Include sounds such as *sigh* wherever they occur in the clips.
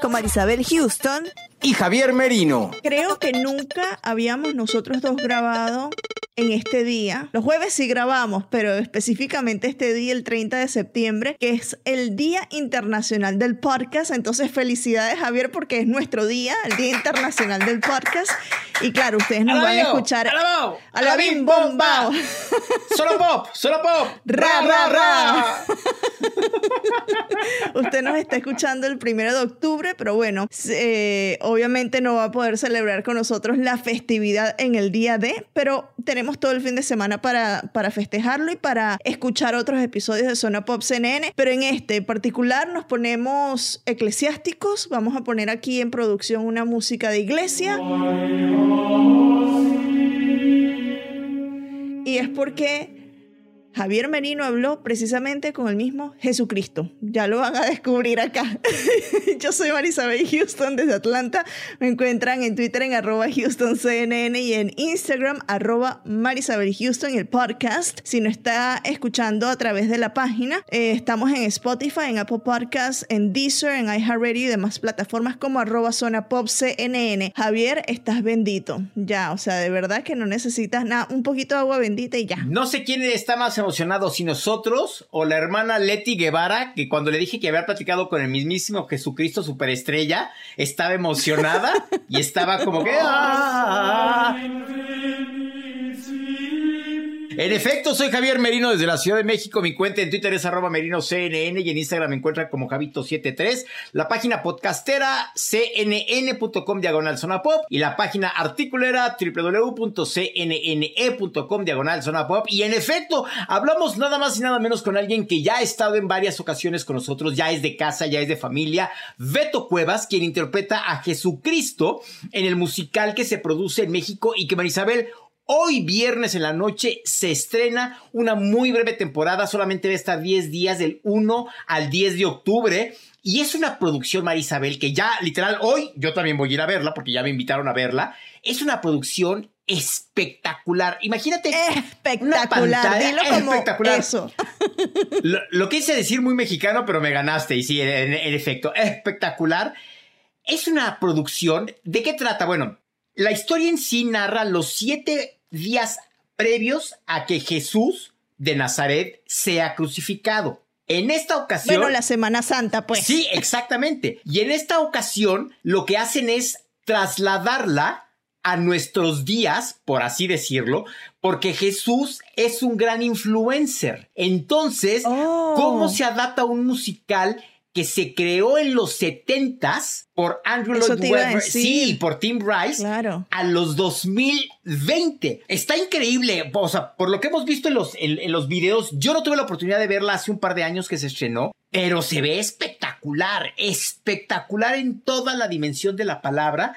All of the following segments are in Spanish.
con Marisabel Houston. y Javier Merino. Creo que nunca habíamos nosotros dos grabado en este día. Los jueves sí grabamos, pero específicamente este día, el 30 de septiembre, que es el Día Internacional del Podcast. Entonces, felicidades, Javier, porque es nuestro día, el Día Internacional del Podcast. Y claro, ustedes nos van a escuchar. alabao, Alabim, bombao. Solo pop, solo pop. Ra, ra, ra. *laughs* Usted nos está escuchando el primero de octubre, pero bueno, eh, obviamente no va a poder celebrar con nosotros la festividad en el día de, pero tenemos todo el fin de semana para, para festejarlo y para escuchar otros episodios de Zona Pop CNN, pero en este particular nos ponemos eclesiásticos, vamos a poner aquí en producción una música de iglesia. Y es porque Javier Merino habló precisamente con el mismo Jesucristo. Ya lo van a descubrir acá. *laughs* Yo soy Marisabel Houston desde Atlanta. Me encuentran en Twitter en arroba HoustonCNN y en Instagram arroba Marisabel Houston, el podcast. Si no está escuchando a través de la página, eh, estamos en Spotify, en Apple Podcasts, en Deezer, en iHeartRadio y demás plataformas como arroba Zona Pop CNN. Javier, estás bendito. Ya, o sea, de verdad que no necesitas nada, un poquito de agua bendita y ya. No sé quién está más emocionado, si nosotros o la hermana Leti Guevara, que cuando le dije que había platicado con el mismísimo Jesucristo superestrella, estaba emocionada y estaba como que... "Ah". En efecto, soy Javier Merino desde la Ciudad de México. Mi cuenta en Twitter es arroba merinoCNN y en Instagram me encuentran como Javito73. La página podcastera cnn.com diagonal zona pop y la página articulera www.cnne.com diagonal zona pop. Y en efecto, hablamos nada más y nada menos con alguien que ya ha estado en varias ocasiones con nosotros, ya es de casa, ya es de familia. Beto Cuevas, quien interpreta a Jesucristo en el musical que se produce en México y que Marisabel Hoy viernes en la noche se estrena una muy breve temporada, solamente va a estar 10 días del 1 al 10 de octubre. Y es una producción, Marisabel, que ya literal hoy yo también voy a ir a verla porque ya me invitaron a verla. Es una producción espectacular. Imagínate. Espectacular, pantalla dilo como espectacular. eso. *laughs* Lo, lo quise decir muy mexicano, pero me ganaste. Y sí, en, en efecto, espectacular. Es una producción. ¿De qué trata? Bueno, la historia en sí narra los siete días previos a que Jesús de Nazaret sea crucificado. En esta ocasión. Bueno, la Semana Santa, pues. Sí, exactamente. Y en esta ocasión lo que hacen es trasladarla a nuestros días, por así decirlo, porque Jesús es un gran influencer. Entonces, Oh. ¿cómo se adapta un musical que se creó en los 70s por Andrew Lloyd Webber? Sí, por Tim Rice Claro. a los 2020. Está increíble. O sea, por lo que hemos visto en los, en, en los videos, yo no tuve la oportunidad de verla hace un par de años que se estrenó, pero se ve espectacular, espectacular en toda la dimensión de la palabra.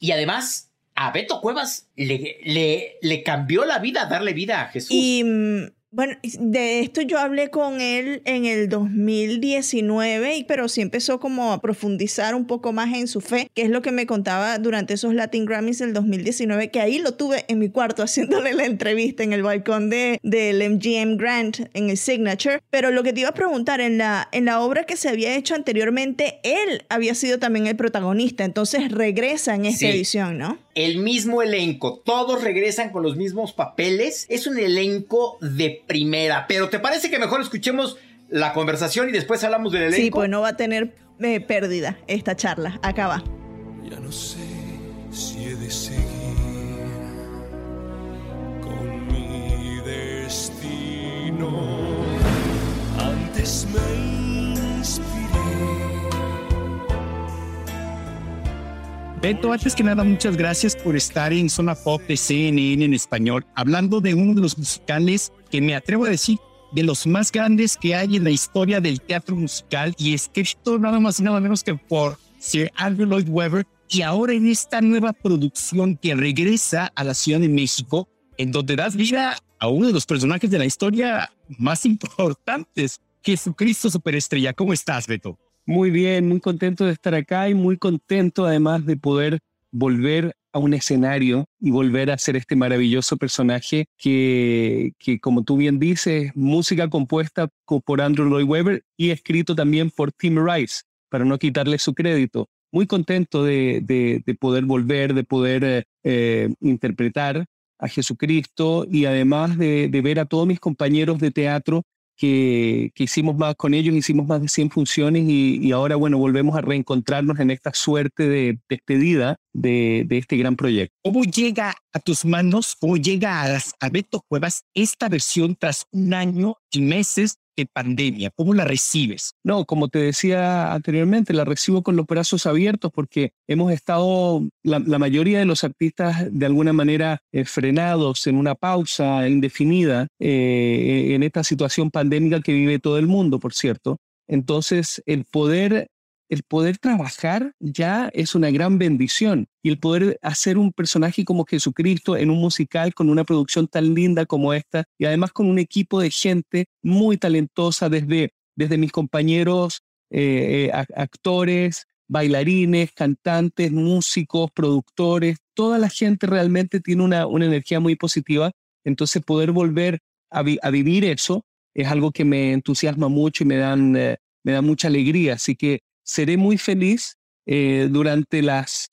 Y además, a Beto Cuevas le, le, le cambió la vida, darle vida a Jesús. Y mm, Bueno, de esto yo hablé con él en el 2019, pero sí empezó como a profundizar un poco más en su fe, que es lo que me contaba durante esos Latin Grammys del 2019, que ahí lo tuve en mi cuarto *laughs* haciéndole la entrevista en el balcón de, del MGM Grant, en el Signature. Pero lo que te iba a preguntar, en la, en la obra que se había hecho anteriormente, él había sido también el protagonista, entonces regresa en esta edición, ¿no? El mismo elenco, todos regresan con los mismos papeles, es un elenco de primera. Pero ¿te parece que mejor escuchemos la conversación y después hablamos del elenco? Sí, pues no va a tener eh, pérdida esta charla. Acá va. Ya no sé si he de seguir con mi destino. Antes me Beto, antes que nada, muchas gracias por estar en Zona Pop de CNN en español, hablando de uno de los musicales que me atrevo a decir de los más grandes que hay en la historia del teatro musical y escrito nada más y nada menos que por Sir Andrew Lloyd Webber y ahora en esta nueva producción que regresa a la Ciudad de México, en donde das vida a uno de los personajes de la historia más importantes, Jesucristo Superestrella. ¿Cómo estás, Beto? Muy bien, muy contento de estar acá y muy contento además de poder volver a un escenario y volver a ser este maravilloso personaje que, que, como tú bien dices, música compuesta por Andrew Lloyd Webber y escrito también por Tim Rice, para no quitarle su crédito. Muy contento de, de, poder volver, de poder eh, eh, interpretar a Jesucristo y además de, de ver a todos mis compañeros de teatro que, hicimos más con ellos, hicimos más de 100 funciones y, ahora, bueno, volvemos a reencontrarnos en esta suerte de despedida de, de, este gran proyecto. ¿Cómo llega a tus manos, cómo llega a, a Beto Cuevas esta versión tras un año y meses de pandemia? ¿Cómo la recibes? No, como te decía anteriormente, la recibo con los brazos abiertos porque hemos estado, la, mayoría de los artistas de alguna manera eh, frenados en una pausa indefinida eh, en esta situación pandémica que vive todo el mundo, por cierto. Entonces, el poder el poder trabajar ya es una gran bendición y el poder hacer un personaje como Jesucristo en un musical con una producción tan linda como esta y además con un equipo de gente muy talentosa desde, desde mis compañeros eh, eh, actores, bailarines, cantantes, músicos, productores, toda la gente realmente tiene una, una energía muy positiva. Entonces poder volver a, vivir eso es algo que me entusiasma mucho y me dan, eh, me da mucha alegría. Así que seré muy feliz eh, durante las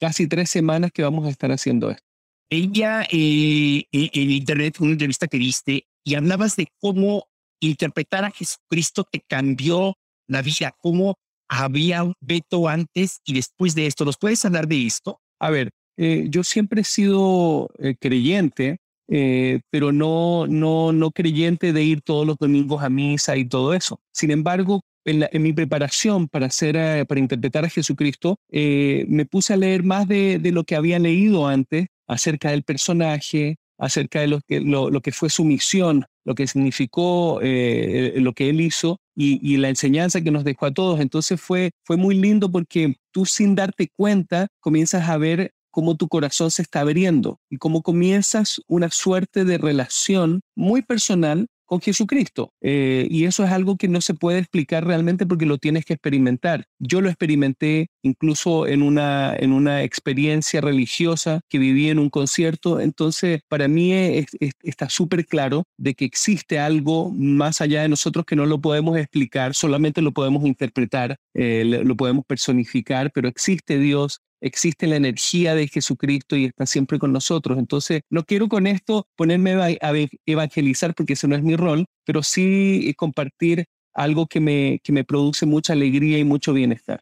casi tres semanas que vamos a estar haciendo esto. Ella eh, eh, en internet, una entrevista que viste, y hablabas de cómo interpretar a Jesucristo te cambió la vida, cómo había un veto antes y después de esto. ¿Nos puedes hablar de esto? A ver, yo siempre he sido creyente, pero no, no, no creyente de ir todos los domingos a misa y todo eso. Sin embargo, en, mi preparación para, hacer, para interpretar a Jesucristo, eh, me puse a leer más de, lo que había leído antes acerca del personaje, acerca de lo que, lo, que fue su misión, lo que significó eh, lo que él hizo y, la enseñanza que nos dejó a todos. Entonces fue, fue muy lindo porque tú sin darte cuenta comienzas a ver cómo tu corazón se está abriendo y cómo comienzas una suerte de relación muy personal con Jesucristo. Eh, y eso es algo que no se puede explicar realmente porque lo tienes que experimentar. Yo lo experimenté incluso en una, en una experiencia religiosa que viví en un concierto. Entonces, para mí está súper claro de que existe algo más allá de nosotros que no lo podemos explicar, solamente lo podemos interpretar, eh, lo podemos personificar, pero existe Dios, existe la energía de Jesucristo y está siempre con nosotros. Entonces, no quiero con esto ponerme a evangelizar porque ese no es mi rol, pero sí compartir algo que me, que me produce mucha alegría y mucho bienestar.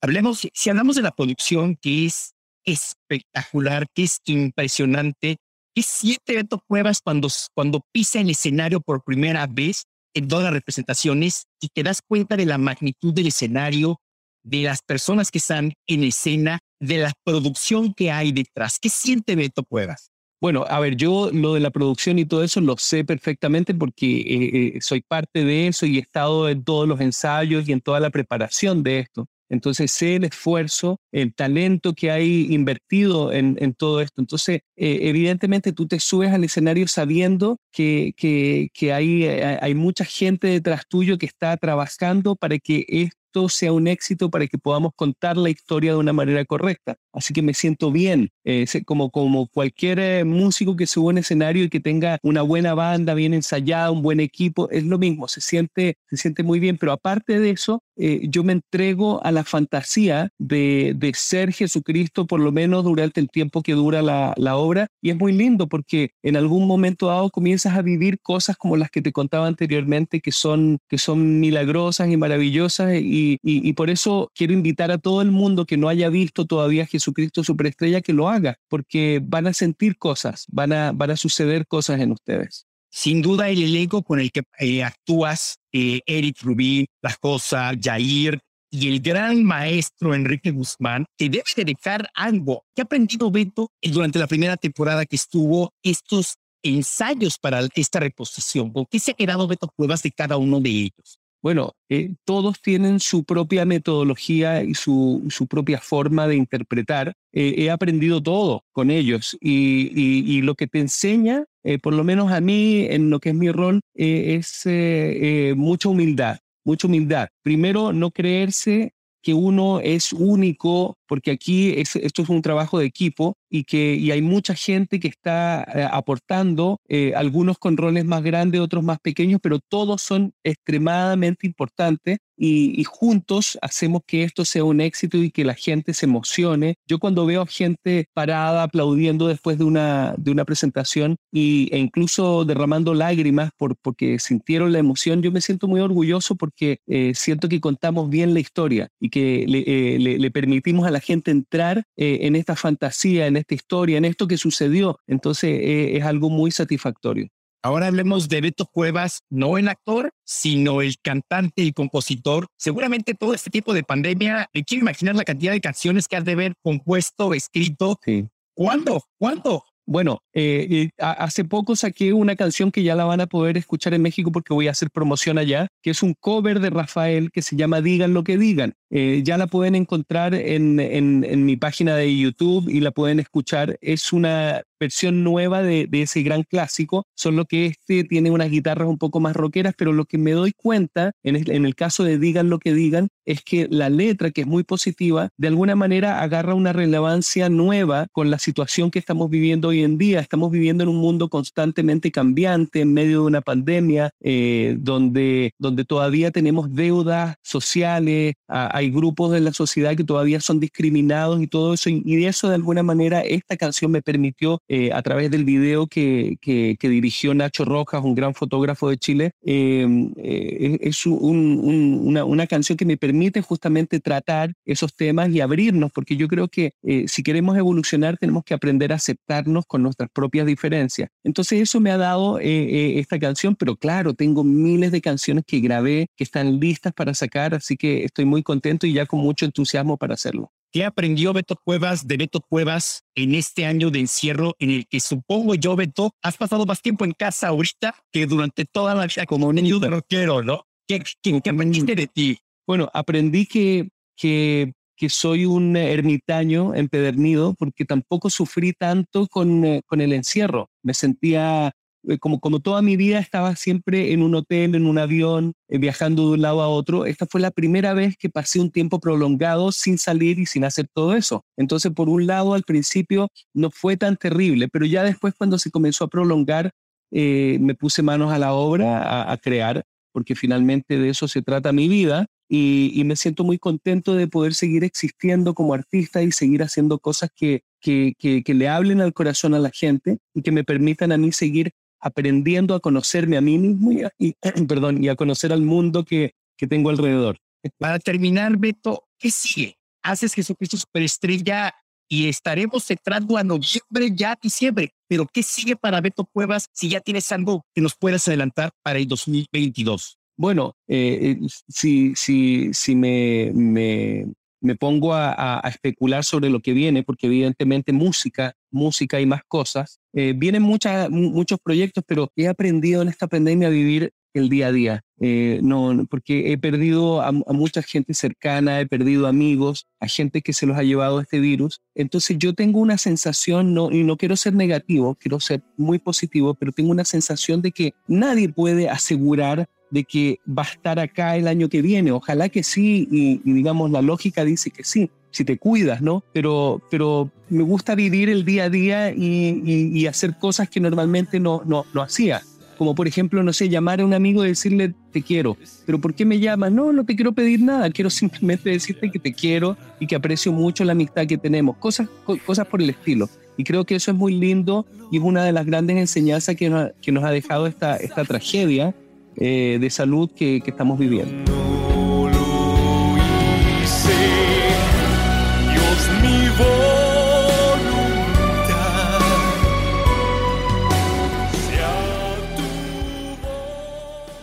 Hablemos, si hablamos de la producción, que es espectacular, que es impresionante, ¿qué siete Beto Cuevas cuando, cuando pisa el escenario por primera vez en todas las representaciones y te das cuenta de la magnitud del escenario, de las personas que están en escena, de la producción que hay detrás. ¿Qué siente Beto Cuevas? Bueno, a ver, yo lo de la producción y todo eso lo sé perfectamente porque eh, eh, soy parte de eso y he estado en todos los ensayos y en toda la preparación de esto. Entonces sé el esfuerzo, el talento que hay invertido en, todo esto. Entonces, eh, evidentemente tú te subes al escenario sabiendo que, que, hay, eh, hay mucha gente detrás tuyo que está trabajando para que sea un éxito para que podamos contar la historia de una manera correcta. Así que me siento bien, eh, como, como cualquier eh, músico que sube un escenario y que tenga una buena banda, bien ensayada, un buen equipo, es lo mismo, se siente, se siente muy bien, pero aparte de eso, eh, yo me entrego a la fantasía de, de, ser Jesucristo, por lo menos durante el tiempo que dura la, la, obra, y es muy lindo porque en algún momento dado comienzas a vivir cosas como las que te contaba anteriormente, que son, que son milagrosas y maravillosas, y, y, por eso quiero invitar a todo el mundo que no haya visto todavía Jesucristo, Jesucristo superestrella que lo haga, porque van a sentir cosas, van a, van a suceder cosas en ustedes. Sin duda el elenco con el que eh, actúas, eh, Eric Rubín, La Cosa, Jair y el gran maestro Enrique Guzmán, te debe de dejar algo. ¿Qué ha aprendido Beto durante la primera temporada que estuvo estos ensayos para esta reposición? ¿Con qué se ha quedado Beto Cuevas de cada uno de ellos? Bueno, eh, todos tienen su propia metodología y su, su propia forma de interpretar. Eh, he aprendido todo con ellos y, y, lo que te enseña, eh, por lo menos a mí, en lo que es mi rol, es mucha humildad, mucha humildad. Primero, no creerse que uno es único, porque aquí esto es un trabajo de equipo y que y hay mucha gente que está aportando, algunos con roles más grandes, otros más pequeños, pero todos son extremadamente importantes y, juntos hacemos que esto sea un éxito y que la gente se emocione. Yo cuando veo gente parada aplaudiendo después de una, de una presentación y, e incluso derramando lágrimas por, porque sintieron la emoción, yo me siento muy orgulloso porque eh, siento que contamos bien la historia y que le, eh, le, permitimos a la gente entrar eh, en esta fantasía, en esta historia, en esto que sucedió. Entonces es algo muy satisfactorio. Ahora hablemos de Beto Cuevas, no el actor, sino el cantante y compositor. Seguramente todo este tipo de pandemia, me quiero imaginar la cantidad de canciones que has de haber compuesto, escrito. Sí. ¿Cuándo? ¿Cuándo? Bueno, eh, eh, hace poco saqué una canción que ya la van a poder escuchar en México porque voy a hacer promoción allá, que es un cover de Rafael que se llama Digan lo que digan. Eh, ya la pueden encontrar en, en, mi página de YouTube y la pueden escuchar. Es una versión nueva de, de, ese gran clásico, solo que este tiene unas guitarras un poco más rockeras, pero lo que me doy cuenta en el, en el caso de Digan lo que digan es que la letra, que es muy positiva, de alguna manera agarra una relevancia nueva con la situación que estamos viviendo hoy en día. Estamos viviendo en un mundo constantemente cambiante, en medio de una pandemia, eh, donde, donde todavía tenemos deudas sociales, hay grupos de la sociedad que todavía son discriminados y todo eso, y, de eso de alguna manera esta canción me permitió, eh, a través del video que, dirigió Nacho Rojas, un gran fotógrafo de Chile, em, eh, es una, una canción que me permite justamente tratar esos temas y abrirnos, porque yo creo que si queremos evolucionar tenemos que aprender a aceptarnos con nuestras propias diferencias. Entonces eso me ha dado esta canción, pero claro, tengo miles de canciones que grabé, que están listas para sacar, así que estoy muy contento y ya con mucho entusiasmo para hacerlo. ¿Qué aprendió Beto Cuevas de Beto Cuevas en este año de encierro en el que supongo yo, Beto, has pasado más tiempo en casa ahorita que durante toda la vida como un niño de rockero, ¿no? ¿Qué, qué, qué aprendiste de ti? Bueno, aprendí que, que, que, soy un ermitaño empedernido porque tampoco sufrí tanto con, eh, con el encierro. Me sentía como, como toda mi vida estaba siempre en un hotel, en un avión, eh, viajando de un lado a otro, esta fue la primera vez que pasé un tiempo prolongado sin salir y sin hacer todo eso. Entonces, por un lado, al principio no fue tan terrible, pero ya después cuando se comenzó a prolongar, eh, me puse manos a la obra, a, crear, porque finalmente de eso se trata mi vida. Y, me siento muy contento de poder seguir existiendo como artista y seguir haciendo cosas que, que, que, que, le hablen al corazón a la gente y que me permitan a mí seguir aprendiendo a conocerme a mí mismo y, *clears throat* perdón, y a conocer al mundo que, que tengo alrededor. Para terminar, Beto, ¿qué sigue? Haces Jesucristo Superestrella y estaremos entrando a noviembre, ya diciembre. Pero ¿qué sigue para Beto Cuevas si ya tienes algo que nos puedas adelantar para el 2022? Bueno, eh, eh, si, si, si me, me, me pongo a, especular sobre lo que viene, porque evidentemente música, música y más cosas. Eh, vienen muchos proyectos, pero he aprendido en esta pandemia a vivir el día a día. Eh, no, porque he perdido a, mucha gente cercana, he perdido amigos, a gente que se los ha llevado este virus. Entonces yo tengo una sensación, no, y no quiero ser negativo, quiero ser muy positivo, pero tengo una sensación de que nadie puede asegurar de que va a estar acá el año que viene. Ojalá que sí, y, digamos, la lógica dice que sí, si te cuidas, ¿no? Pero, pero me gusta vivir el día a día y, y hacer cosas que normalmente no, no, no hacía como por ejemplo, no sé, llamar a un amigo y decirle te quiero, pero ¿por qué me llamas? No, no te quiero pedir nada, quiero simplemente decirte que te quiero y que aprecio mucho la amistad que tenemos, cosas, cosas por el estilo. Y creo que eso es muy lindo y es una de las grandes enseñanzas que nos, que nos ha dejado esta, esta tragedia eh, de salud que, que estamos viviendo.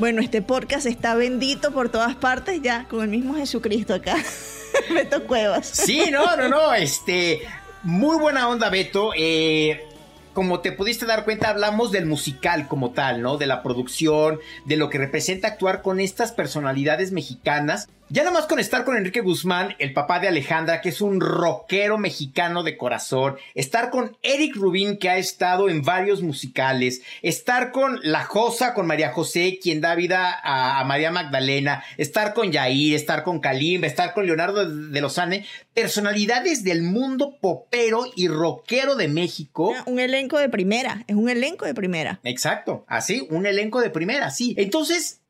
Bueno, este podcast está bendito por todas partes ya, con el mismo Jesucristo acá. *laughs* Beto Cuevas. Sí, no, no, no, este, muy buena onda, Beto. Eh, como te pudiste dar cuenta, hablamos del musical como tal, ¿no? De la producción, de lo que representa actuar con estas personalidades mexicanas ya nada más con estar con Enrique Guzmán, el papá de Alejandra, que es un rockero mexicano de corazón, estar con Eric Rubín, que ha estado en varios musicales, estar con La Josa, con María José, quien da vida a, María Magdalena, estar con Yair, estar con Kalimba, estar con Leonardo de Lozane, personalidades del mundo popero y rockero de México. Un elenco de primera, es un elenco de primera. Exacto, así, un elenco de primera, sí. Entonces,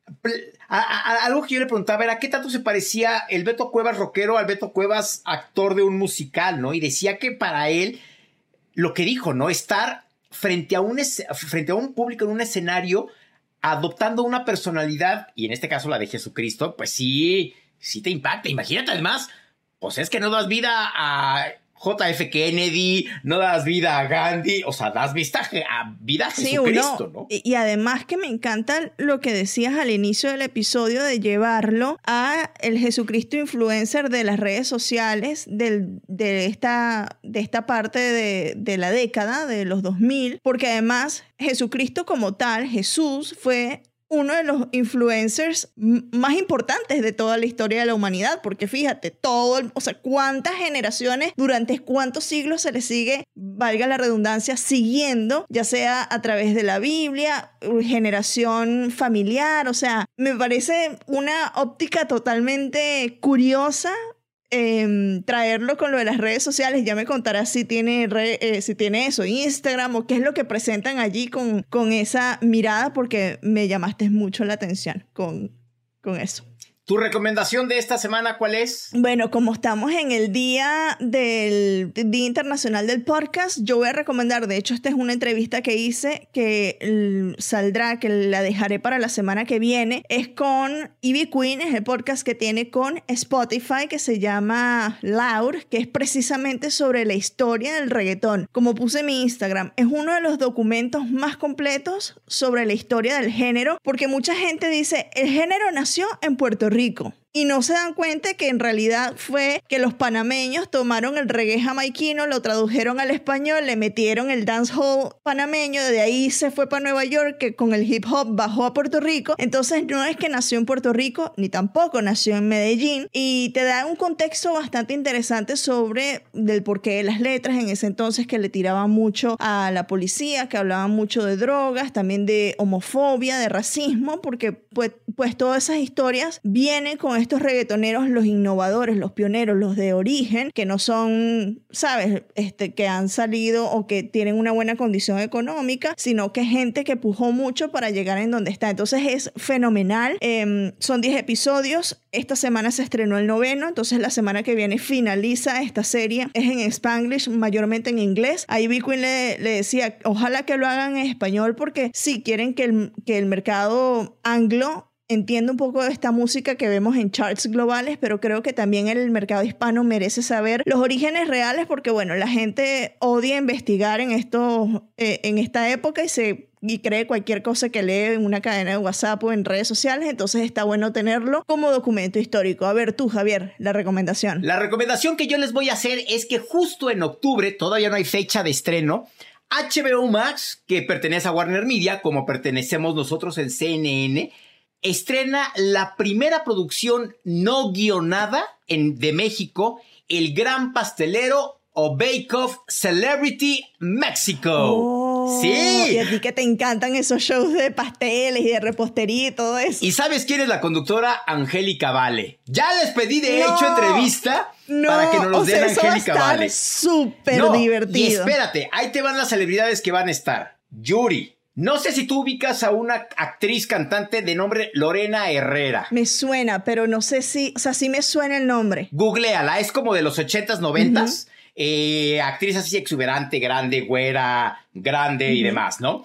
algo que yo le preguntaba era qué tanto se parecía el Beto Cuevas rockero al Beto Cuevas actor de un musical, ¿no? Y decía que para él, lo que dijo, ¿no? Estar frente a un, frente a un público en un escenario adoptando una personalidad, y en este caso la de Jesucristo, pues sí, sí te impacta. Imagínate además, pues es que no das vida a JF Kennedy, no das vida a Gandhi, o sea, das vista a vida a Jesucristo, ¿no? Y, además que me encanta lo que decías al inicio del episodio de llevarlo a el Jesucristo influencer de las redes sociales del, de, esta, de esta parte de, de la década, de los 2000, porque además Jesucristo como tal, Jesús, fue uno de los influencers más importantes de toda la historia de la humanidad, porque fíjate, todo, o sea, cuántas generaciones durante cuántos siglos se le sigue, valga la redundancia, siguiendo, ya sea a través de la Biblia, generación familiar, o sea, me parece una óptica totalmente curiosa Em, traerlo con lo de las redes sociales. Ya me contarás si tiene, eh, si tiene eso, Instagram o qué es lo que presentan allí con, con esa mirada, porque me llamaste mucho la atención con, con eso. ¿Tu recomendación de esta semana cuál es? Bueno, como estamos en el día del Día Internacional del Podcast, yo voy a recomendar, de hecho esta es una entrevista que hice que saldrá, que la dejaré para la semana que viene, es con Ivy Queen, es el podcast que tiene con Spotify que se llama Loud, que es precisamente sobre la historia del reggaetón. Como puse en mi Instagram, es uno de los documentos más completos sobre la historia del género, porque mucha gente dice, el género nació en Puerto Rico rico y no se dan cuenta que en realidad fue que los panameños tomaron el reggae jamaiquino, lo tradujeron al español, le metieron el dancehall panameño, de ahí se fue para Nueva York, que con el hip hop bajó a Puerto Rico. Entonces no es que nació en Puerto Rico, ni tampoco nació en Medellín, y te da un contexto bastante interesante sobre del porqué de las letras en ese entonces que le tiraban mucho a la policía, que hablaban mucho de drogas, también de homofobia, de racismo, porque pues, pues todas esas historias vienen con estos reggaetoneros, los innovadores, los pioneros, los de origen, que no son, ¿sabes? Este, que han salido o que tienen una buena condición económica, sino que gente que pujó mucho para llegar en donde está. Entonces es fenomenal. Em, son 10 episodios. Esta semana se estrenó el noveno, entonces la semana que viene finaliza esta serie. Es en Spanglish, mayormente en inglés. Ahí Queen le, le, decía, ojalá que lo hagan en español porque si quieren que el, que el mercado anglo entiendo un poco de esta música que vemos en charts globales, pero creo que también el mercado hispano merece saber los orígenes reales porque, bueno, la gente odia investigar en, esto, eh, en esta época y se y cree cualquier cosa que lee en una cadena de WhatsApp o en redes sociales, entonces está bueno tenerlo como documento histórico. A ver tú, Javier, la recomendación. La recomendación que yo les voy a hacer es que justo en octubre, todavía no hay fecha de estreno, HBO Max, que pertenece a Warner Media, como pertenecemos nosotros en CNN, estrena la primera producción no guionada en, de México, El Gran Pastelero o Bake Off Celebrity Mexico. Oh, sí. Y a ti que te encantan esos shows de pasteles y de repostería y todo eso. ¿Y sabes quién es la conductora? Angélica Vale. Ya les pedí de No. hecho entrevista para que nos los den Angélica Vale. Súper No, divertido. Y espérate, ahí te van las celebridades que van a estar. Yuri. No sé si tú ubicas a una actriz cantante de nombre Lorena Herrera. Me suena, pero no sé si, o sea, sí me suena el nombre. Googleala, es como de los 80s, 90s. Eh, actriz así exuberante, grande, güera, grande y demás, ¿no?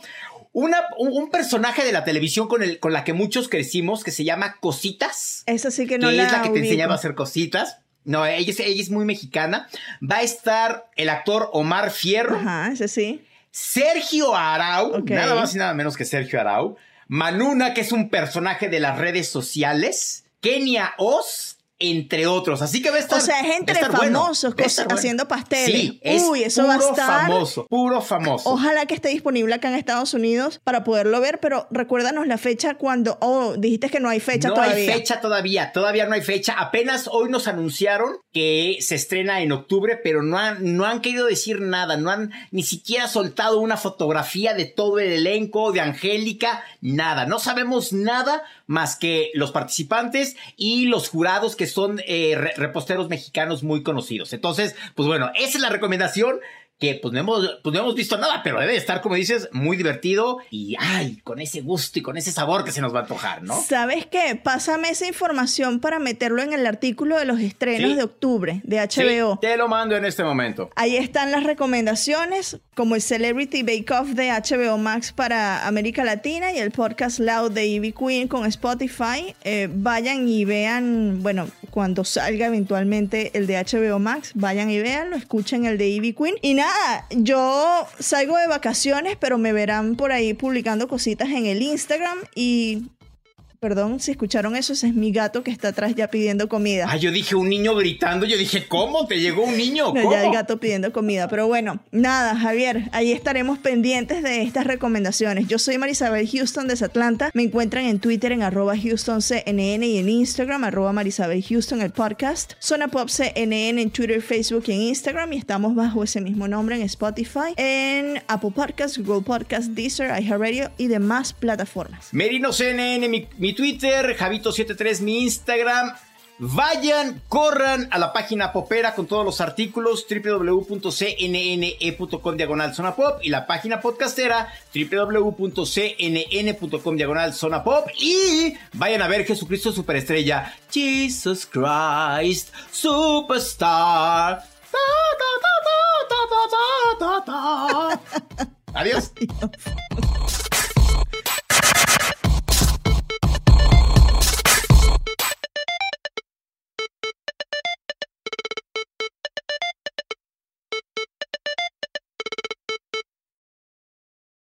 Una, un, personaje de la televisión con, el, con la que muchos crecimos que se llama Cositas. Esa sí que no que la es la que te enseñaba a hacer cositas. No, ella es, ella es muy mexicana. Va a estar el actor Omar Fierro, Ajá, ese sí. Sergio Arau, nada más y nada menos que Sergio Arau, Manuna, que es un personaje de las redes sociales, Kenia Oz, entre otros. Así que va a estar. O sea, es entre bueno, famosos va a estar cos- haciendo pasteles. Sí, es Uy, eso va a puro estar- famoso, puro famoso. Ojalá que esté disponible acá en Estados Unidos para poderlo ver, pero recuérdanos la fecha cuando. Oh, dijiste que no hay fecha no todavía. hay fecha todavía, todavía no hay fecha. Apenas hoy nos anunciaron que se estrena en octubre, pero no han, no han querido decir nada, no han ni siquiera soltado una fotografía de todo el elenco, de Angélica, nada. No sabemos nada más que los participantes y los jurados que son eh, re- reposteros mexicanos muy conocidos. Entonces, pues bueno, esa es la recomendación. Que pues no, hemos, pues no hemos visto nada, pero debe estar, como dices, muy divertido y ay, con ese gusto y con ese sabor que se nos va a antojar, ¿no? ¿Sabes qué? Pásame esa información para meterlo en el artículo de los estrenos Sí. de octubre de Sí, HBO. te lo mando en este momento. Ahí están las recomendaciones, como el Celebrity Bake Off de HBO Max para América Latina y el podcast Loud de Ivy Queen con Spotify. Eh, vayan y vean, bueno, cuando salga eventualmente el de HBO Max, vayan y veanlo, escuchen el de Ivy Queen. Y nada, yo salgo de vacaciones, pero me verán por ahí publicando cositas en el Instagram y... Perdón, si escucharon eso, ese es mi gato que está atrás ya pidiendo comida. Ah, yo dije un niño gritando. Yo dije, ¿cómo? ¿Te llegó un niño? No, ¿Cómo? ya el gato pidiendo comida. Pero bueno, nada, Javier, ahí estaremos pendientes de estas recomendaciones. Yo soy Marisabel Houston desde Atlanta. Me encuentran en Twitter en arroba HoustonCNN y en Instagram arroba Marisabel Houston, el podcast. Zona Pop CNN en Twitter, Facebook y en Instagram. Y estamos bajo ese mismo nombre en Spotify, en Apple Podcasts, Google Podcasts, Deezer, iHeartRadio y demás plataformas. Merino CNN, mi, mi mi Twitter, Javito73, mi Instagram. Vayan, corran a la página popera con todos los artículos www.cnne.com diagonal zonapop y la página podcastera www.cnn.com diagonal zona y vayan a ver Jesucristo Superestrella, Jesus Christ Superstar. Adiós.